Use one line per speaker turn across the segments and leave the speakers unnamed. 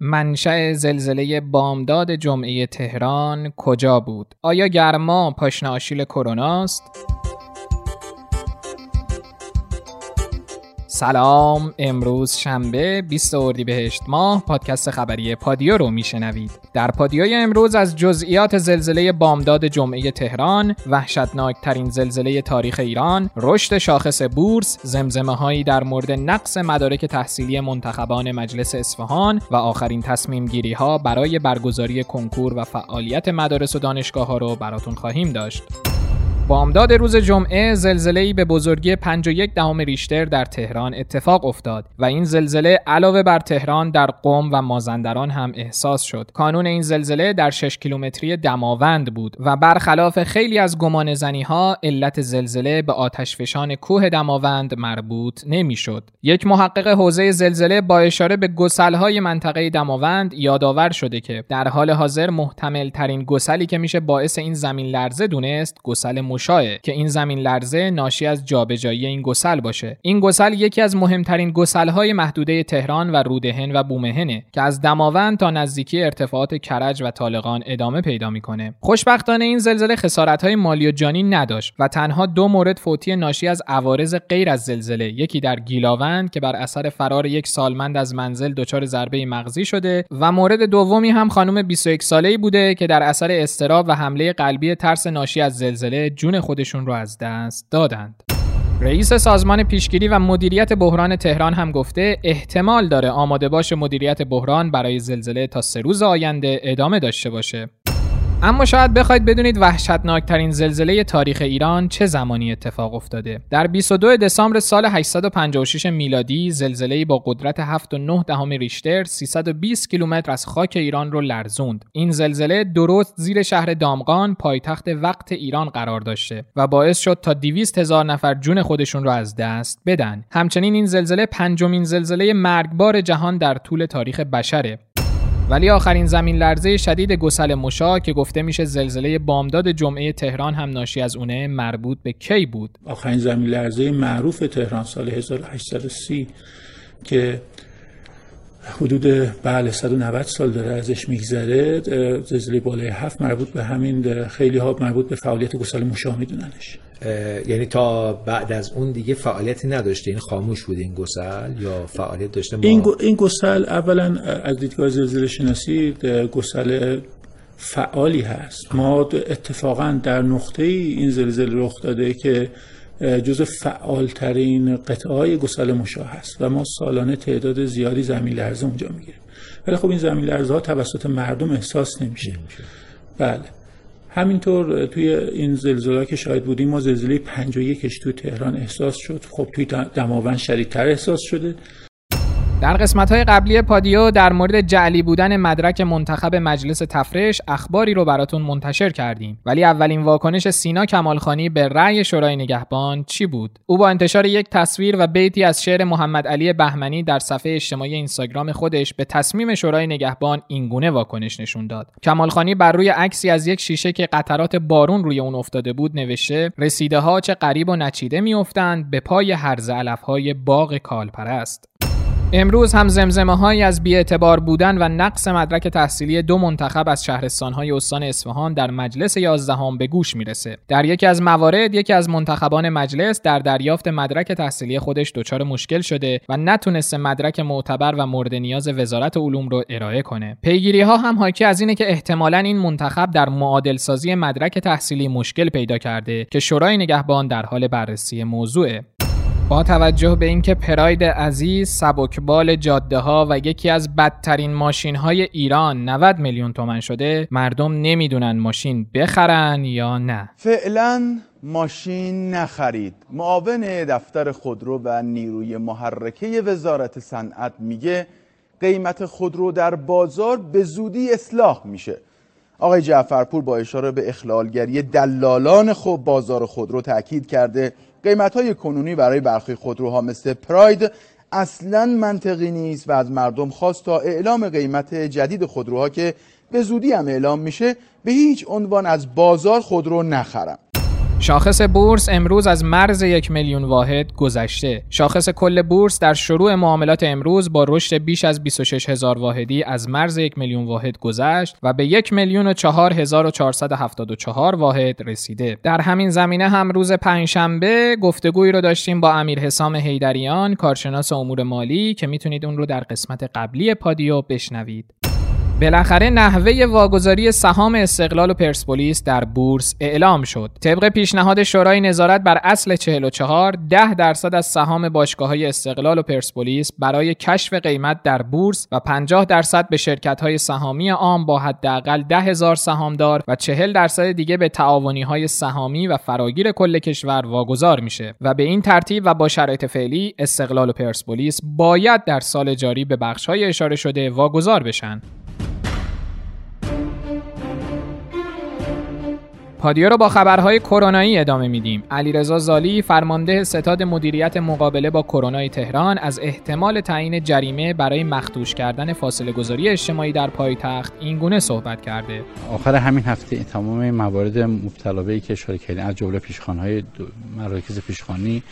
منشأ زلزله بامداد جمعه تهران کجا بود؟ آیا گرما پاشنه آشیل کروناست؟ سلام امروز شنبه 20 اردیبهشت ماه پادکست خبری پادیو رو میشنوید. در پادیوی امروز از جزئیات زلزله بامداد جمعه تهران وحشتناک ترین زلزله تاریخ ایران رشد شاخص بورس زمزمه هایی در مورد نقص مدارک تحصیلی منتخبان مجلس اصفهان و آخرین تصمیم گیری ها برای برگزاری کنکور و فعالیت مدارس و دانشگاه ها رو براتون خواهیم داشت. بامداد روز جمعه زلزله‌ای به بزرگی 5.1 دهم ریشتر در تهران اتفاق افتاد و این زلزله علاوه بر تهران در قم و مازندران هم احساس شد. کانون این زلزله در 6 کیلومتری دماوند بود و برخلاف خیلی از گمان زنی ها علت زلزله به آتشفشان کوه دماوند مربوط نمی‌شد. یک محقق حوزه زلزله با اشاره به گسل‌های منطقه دماوند یادآور شده که در حال حاضر محتمل ترین گسلی که میشه باعث این زمین لرزه دونست گسل مشاه که این زمین لرزه ناشی از جابجایی این گسل باشه. این گسل یکی از مهمترین گسلهای محدوده تهران و رودهن و بومهنه که از دماوند تا نزدیکی ارتفاعات کرج و طالقان ادامه پیدا می‌کنه. خوشبختانه این زلزله خسارتهای مالی و جانی نداشت و تنها دو مورد فوتی ناشی از عوارض غیر از زلزله یکی در گیلاوند که بر اثر فرار یک سالمند از منزل دچار ضربه مغزی شده و مورد دومی هم خانم 21 ساله‌ای بوده که در اثر استراب و حمله قلبی ترس ناشی از زلزله جون خودشون رو از دست دادند. رئیس سازمان پیشگیری و مدیریت بحران تهران هم گفته احتمال داره آماده باش مدیریت بحران برای زلزله تا سه روز آینده ادامه داشته باشه. اما شاید بخواید بدونید وحشتناکترین زلزله تاریخ ایران چه زمانی اتفاق افتاده. در 22 دسامبر سال 856 میلادی زلزله‌ای با قدرت 7.9 دهم ریشتر 320 کیلومتر از خاک ایران رو لرزوند. این زلزله درست زیر شهر دامغان پایتخت وقت ایران قرار داشته و باعث شد تا 200 هزار نفر جون خودشون رو از دست بدن. همچنین این زلزله پنجمین زلزله مرگبار جهان در طول تاریخ بشره ولی آخرین زمین لرزه شدید گسل مشا که گفته میشه زلزله بامداد جمعه تهران هم ناشی از اونه مربوط به کی بود؟
آخرین زمین لرزه معروف تهران سال 1830 که حدود بله 190 سال داره ازش میگذره. زلزله بالای هفت مربوط به همین خیلی ها مربوط به فعالیت گسل مشا میدوننش.
یعنی تا بعد از اون دیگه فعالیتی نداشته؟ این خاموش بود این گسل یا فعالیت داشته؟
ما... این, این گسل اولا از دیدگاه زلزله شناسی گسل فعالی هست. ما اتفاقا در نقطه این زلزله رخ داده که جز فعالترین قطعه های گسل مشاه هست و ما سالانه تعداد زیادی زمین لرزه اونجا می‌گیریم. ولی خب این زمین لرزه ها توسط مردم احساس نمیشه. بله. همینطور توی این زلزله که شاید بودیم ما زلزله 51 توی تهران احساس شد. خب توی دماوند شدیدتر احساس شده.
در قسمت های قبلی پادیو در مورد جعلی بودن مدرک منتخب مجلس تفرش اخباری رو براتون منتشر کردیم. ولی اولین واکنش سینا کمالخانی به رأی شورای نگهبان چی بود؟ او با انتشار یک تصویر و بیتی از شعر محمد علی بهمنی در صفحه اجتماعی اینستاگرام خودش به تصمیم شورای نگهبان اینگونه واکنش نشون داد. کمالخانی بر روی عکسی از یک شیشه که قطرات بارون روی اون افتاده بود نوشته رسیده ها چه قریب و نچیده میافتند به پای هرز علف های باغ کالپرست. امروز هم زمزمه های از بیاعتبار بودن و نقص مدرک تحصیلی دو منتخب از شهرستان های استان اصفهان در مجلس یازدهم به گوش می‌رسه. در یکی از موارد یکی از منتخبان مجلس در دریافت مدرک تحصیلی خودش دچار مشکل شده و نتونسته مدرک معتبر و مورد نیاز وزارت علوم رو ارائه کنه. پیگیری ها هم حاکی از اینه که احتمالا این منتخب در معادل سازی مدرک تحصیلی مشکل پیدا کرده که شورای نگهبان در حال بررسی موضوعه. با توجه به اینکه پراید عزیز سبکبال جاده ها و یکی از بدترین ماشین های ایران 90 میلیون تومن شده مردم نمی‌دونن ماشین بخرن یا نه.
فعلا ماشین نخرید. معاون دفتر خودرو و نیروی محرکه وزارت صنعت میگه قیمت خودرو در بازار به زودی اصلاح میشه. آقای جعفرپور با اشاره به اخلالگری دلالان خوب بازار خودرو تاکید کرده قیمت های کنونی برای برخی خودروها مثل پراید اصلا منطقی نیست و از مردم خواست تا اعلام قیمت جدید خودروها که به زودی هم اعلام میشه به هیچ عنوان از بازار خودرو نخرم
شاخص بورس امروز از مرز یک میلیون واحد گذشته. شاخص کل بورس در شروع معاملات امروز با رشد بیش از 26 هزار واحدی از مرز یک میلیون واحد گذشت و به یک میلیون و چهار هزار و چهار واحد رسیده. در همین زمینه هم روز پنجشنبه گفتگویی رو داشتیم با امیر حسام هیدریان کارشناس امور مالی که می‌تونید اون رو در قسمت قبلی پادیو بشنوید. بالاخره نحوه واگذاری سهام استقلال و پرسپولیس در بورس اعلام شد. طبق پیشنهاد شورای نظارت بر اصل 44 ده درصد از سهام باشگاه های استقلال و پرسپولیس برای کشف قیمت در بورس و 50 درصد به شرکت های سهامی عام با حداقل ده هزار سهامدار و 40 درصد دیگه به تعاونی های سهامی و فراگیر کل کشور واگذار میشه و به این ترتیب و با شرایط فعلی استقلال و پرسپولیس باید در سال جاری به بخش های اشاره شده واگذار بشن. پادیو رو با خبرهای کرونایی ادامه میدیم. علیرضا زالی فرمانده ستاد مدیریت مقابله با کرونا تهران از احتمال تعیین جریمه برای مختوش کردن فاصله گذاری اجتماعی در پایتخت این گونه صحبت کرده.
آخر همین هفته تمام موارد مبتلا به که اشاره کردیم از جمله پیشخوان‌های مراکز پیشخوانی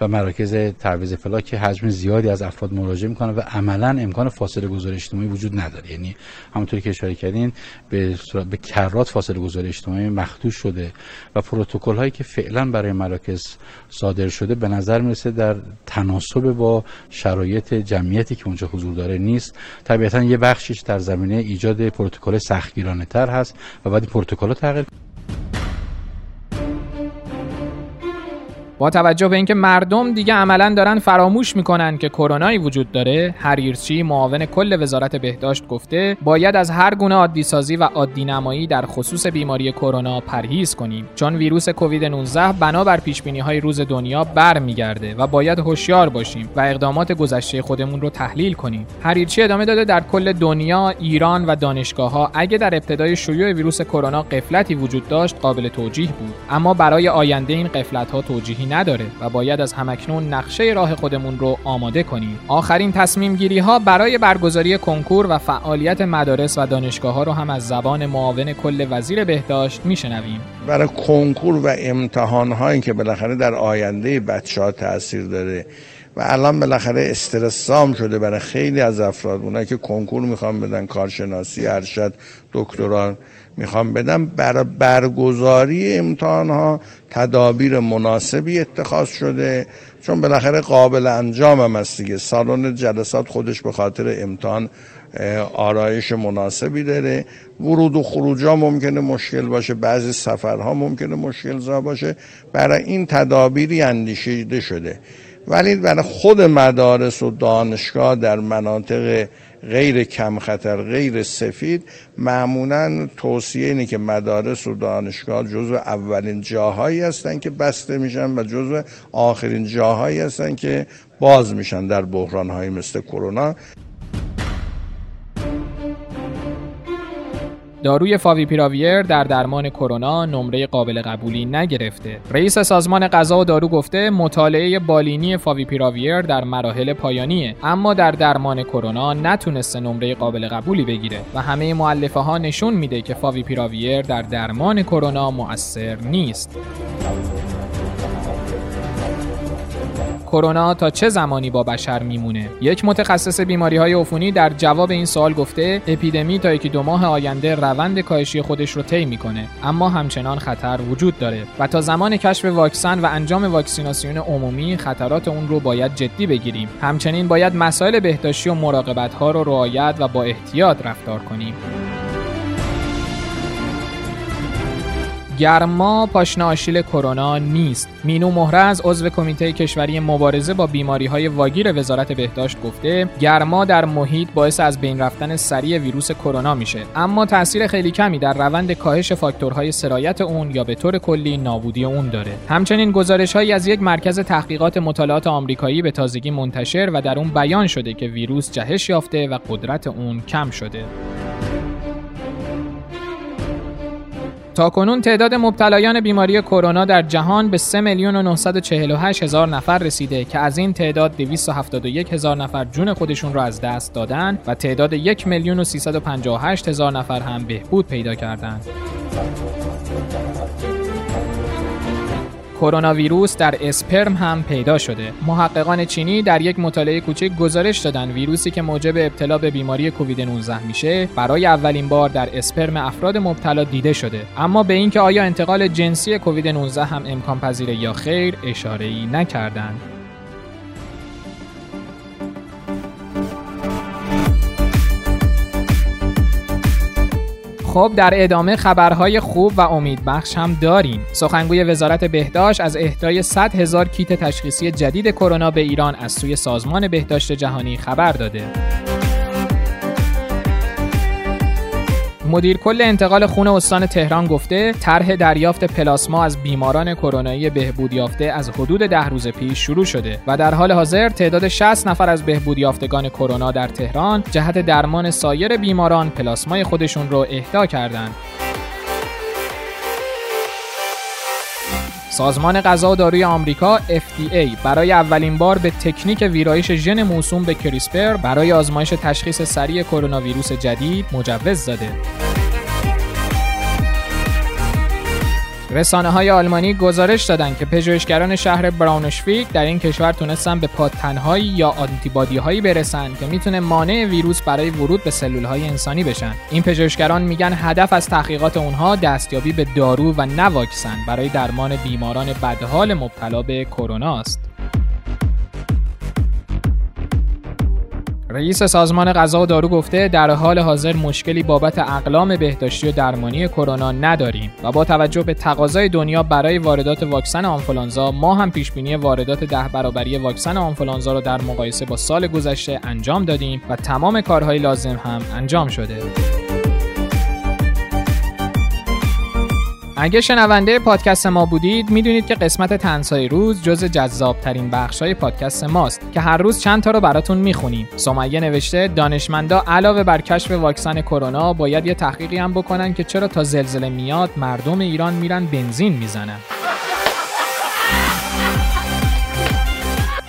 و مراکز تعویض فلاک حجم زیادی از افراد مراجعه می‌کنن و عملا امکان فاصله گذاری اجتماعی وجود نداره یعنی همونطوری که اشاره کردین به به کرات فاصله گذاری اجتماعی مخدوش شده و پروتکل هایی که فعلا برای مراکز صادر شده به نظر می‌رسه در تناسب با شرایط جمعیتی که اونجا حضور داره نیست. طبیعتا یه بخشیش در زمینه ایجاد پروتکل سختگیرانه تر هست و بعد پروتکل تغییر
با توجه به اینکه مردم دیگه عملا دارن فراموش می‌کنن که کرونایی وجود داره هریرچی معاون کل وزارت بهداشت گفته باید از هر گونه عادی سازی و عادی نمایی در خصوص بیماری کرونا پرهیز کنیم. چون ویروس کووید 19 بنابر پیش بینی های روز دنیا برمیگرده و باید هوشیار باشیم و اقدامات گذشته خودمون رو تحلیل کنیم. هریرچی ادامه داده در کل دنیا ایران و دانشگاه ها اگه در ابتدای شیوع ویروس کرونا قفلتی وجود داشت قابل توجیه بود. اما برای آینده این قفلت ها توجیهی نداره و باید از همکنون نقشه راه خودمون رو آماده کنیم. آخرین تصمیم گیری ها برای برگزاری کنکور و فعالیت مدارس و دانشگاه ها رو هم از زبان معاون کل وزیر بهداشت میشنویم.
برای کنکور و امتحان هایی که بالاخره در آینده بچه ها تاثیر داره و الان بالاخره استرسام شده برای خیلی از افراد. اونایی که کنکور می‌خوان بدن کارشناسی ارشد دکتران می‌خوام بدم بر برگزاری امتحان ها تدابیر مناسبی اتخاذ شده. چون بالاخره قابل انجام هم است دیگه. سالن جلسات خودش به خاطر امتحان آرایش مناسبی داره. ورود و خروج ها ممکنه مشکل باشه. بعضی سفرها ممکنه مشکل زا باشه. برای این تدابیری اندیشیده شده. ولی برای خود مدارس و دانشگاه در مناطق غیر کم خطر غیر سفید معمولا توصیه اینه که مدارس و دانشگاه جزو اولین جاهایی هستن که بسته میشن و جزو آخرین جاهایی هستن که باز میشن در بحران مثل کرونا.
داروی فاویپیراویر در درمان کرونا نمره قابل قبولی نگرفته. رئیس سازمان غذا و دارو گفته مطالعه بالینی فاویپیراویر در مراحل پایانیه اما در درمان کرونا نتونسته نمره قابل قبولی بگیره و همه مؤلفه ها نشون میده که فاویپیراویر در درمان کرونا مؤثر نیست. کرونا تا چه زمانی با بشر میمونه؟ یک متخصص بیماری های عفونی در جواب این سوال گفته اپیدمی تا یکی دو ماه آینده روند کاهشی خودش رو طی می‌کنه اما همچنان خطر وجود داره و تا زمان کشف واکسن و انجام واکسیناسیون عمومی خطرات اون رو باید جدی بگیریم. همچنین باید مسائل بهداشتی و مراقبت ها رو رعایت و با احتیاط رفتار کنیم. گرما پاشنه آشیل کرونا نیست. مینو مهرز عضو کمیته کشوری مبارزه با بیماری های واگیر وزارت بهداشت گفته گرما در محیط باعث از بین رفتن سریع ویروس کرونا میشه. اما تاثیر خیلی کمی در روند کاهش فاکتورهای سرایت اون یا به طور کلی نابودی اون داره. همچنین گزارش هایی از یک مرکز تحقیقات مطالعات آمریکایی به تازگی منتشر و در اون بیان شده که ویروس جهش یافته و قدرت اون کم شده. تاکنون تعداد مبتلایان بیماری کرونا در جهان به 3 میلیون و 948 هزار نفر رسیده که از این تعداد 271 هزار نفر جون خودشون را از دست دادن و تعداد 1 میلیون و 358 هزار نفر هم بهبود پیدا کردند. کرونا ویروس در اسپرم هم پیدا شده. محققان چینی در یک مطالعه کوچک گزارش دادن ویروسی که موجب ابتلا به بیماری کووید 19 میشه برای اولین بار در اسپرم افراد مبتلا دیده شده. اما به اینکه آیا انتقال جنسی کووید 19 هم امکان پذیره یا خیر اشاره ای نکردند. خب در ادامه خبرهای خوب و امیدبخش هم داریم. سخنگوی وزارت بهداشت از اهدای 100 هزار کیت تشخیصی جدید کرونا به ایران از سوی سازمان بهداشت جهانی خبر داده. مدیر کل انتقال خون استان تهران گفته طرح دریافت پلاسما از بیماران کرونایی بهبود یافته از حدود ده روز پیش شروع شده و در حال حاضر تعداد 60 نفر از بهبود یافتگان کرونا در تهران جهت درمان سایر بیماران پلاسمای خودشون رو اهدا کردند. سازمان غذا و داروی آمریکا FDA برای اولین بار به تکنیک ویرایش ژن موسوم به کریسپر برای آزمایش تشخیص سریع کرونا ویروس جدید مجوز داده. رسانه های آلمانی گزارش دادند که پژوهشگران شهر براونشویک در این کشور تونستن به پادتنهایی یا آنتیبادی هایی برسن که می‌تونه مانع ویروس برای ورود به سلول های انسانی بشن. این پژوهشگران میگن هدف از تحقیقات اونها دستیابی به دارو و نواکسن برای درمان بیماران بدحال مبتلا به کرونا است. رئیس سازمان غذا و دارو گفته در حال حاضر مشکلی بابت اقلام بهداشتی و درمانی کرونا نداریم و با توجه به تقاضای دنیا برای واردات واکسن آنفولانزا ما هم پیش بینی واردات ده برابری واکسن آنفولانزا را در مقایسه با سال گذشته انجام دادیم و تمام کارهای لازم هم انجام شده. اگه شنونده پادکست ما بودید می‌دونید که قسمت تنسای روز جز جذاب ترین بخش های پادکست ماست که هر روز چند تا رو براتون می‌خونیم. سمیه نوشته دانشمندا علاوه بر کشف واکسن کرونا باید یه تحقیقی هم بکنن که چرا تا زلزله میاد مردم ایران میرن بنزین می‌زنن.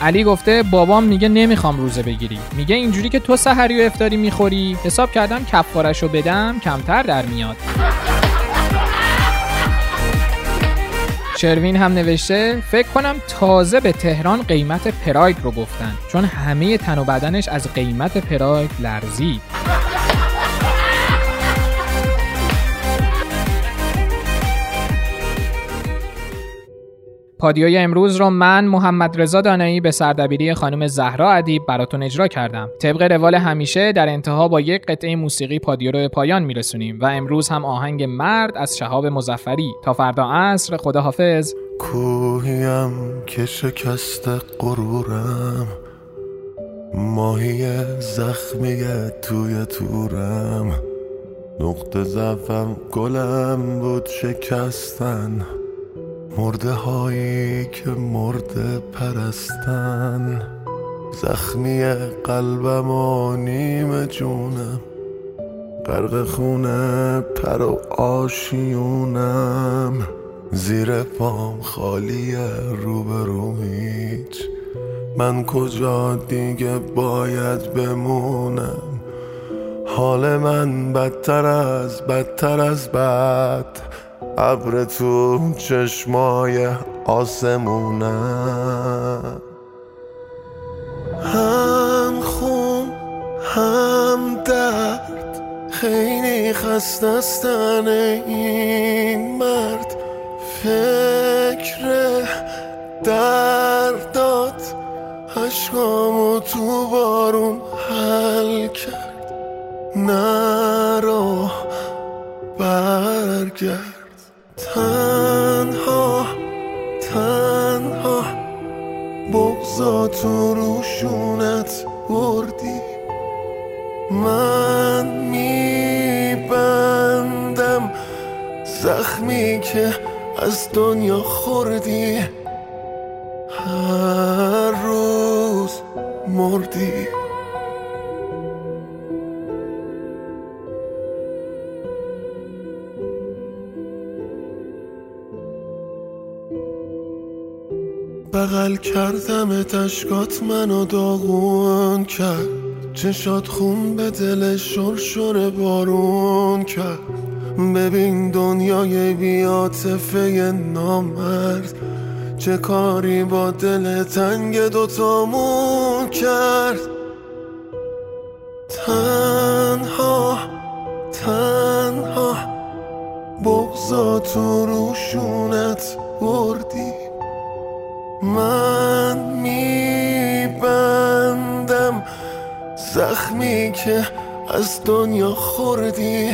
علی گفته بابام میگه نمی‌خوام روزه بگیری. میگه اینجوری که تو سحری و افطاری می‌خوری حساب کردم کفارشو بدم کمتر در میاد. شروین هم نوشته فکر کنم تازه به تهران قیمت پراید رو گفتن چون همه تن و بدنش از قیمت پراید لرزید. پادیوی امروز رو من محمد رضا دانایی به سردبیری خانم زهرا ادیب براتون اجرا کردم. طبق روال همیشه در انتها با یک قطعه موسیقی پادیو رو به پایان میرسونیم و امروز هم آهنگ مرد از شهاب مزفری تا فردا عصر خدا حافظ
کوهیم که شکست قرورم ماهی زخمی توی تورم. نقطه ضعفم گلم بود شکستن. مرده هایی که مرده پرستن. زخمی قلبم و نیم جونم. غرق خونه پر و آشیونم. زیر پام خالی روبرو هیچ. من کجا دیگه باید بمونم؟ حال من بدتر از بدتر از بد. ابر تو چشمای آسمونم هم خون هم درد خیلی خستستن این مرد. فکر دردات عشقامو تو بارون حل کرد. نرو برگرد. بغزا تو روشونت بردی. من میبندم زخمی که از دنیا خوردی. هر روز مردی. بغل کردم تشکات منو داغون کرد. چشات خون به دل شرشر بارون کرد. ببین دنیای بیاتفه نامرد. چه کاری با دل تنگ دوتامون کرد؟ تنها تنها بغزا تو روشونت بردی. من میبندم زخمی که از دنیا خوردی.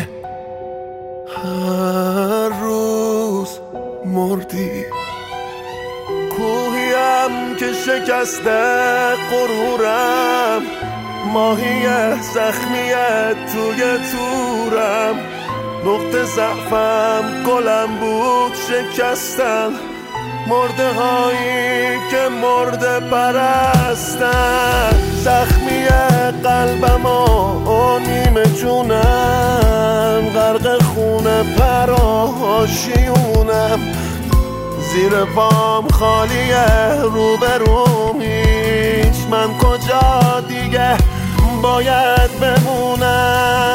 هر روز مردی. کوهیم که شکسته قرورم ماهی زخمیت توی تورم. نقطه ضعفم گلم بود شکستم. مرده هایی که مرده پرستن. زخمی قلبم و نیمه جونم. غرق خونه پراشیونم زیر بام خالیه هیچ. من کجا دیگه باید بمونم؟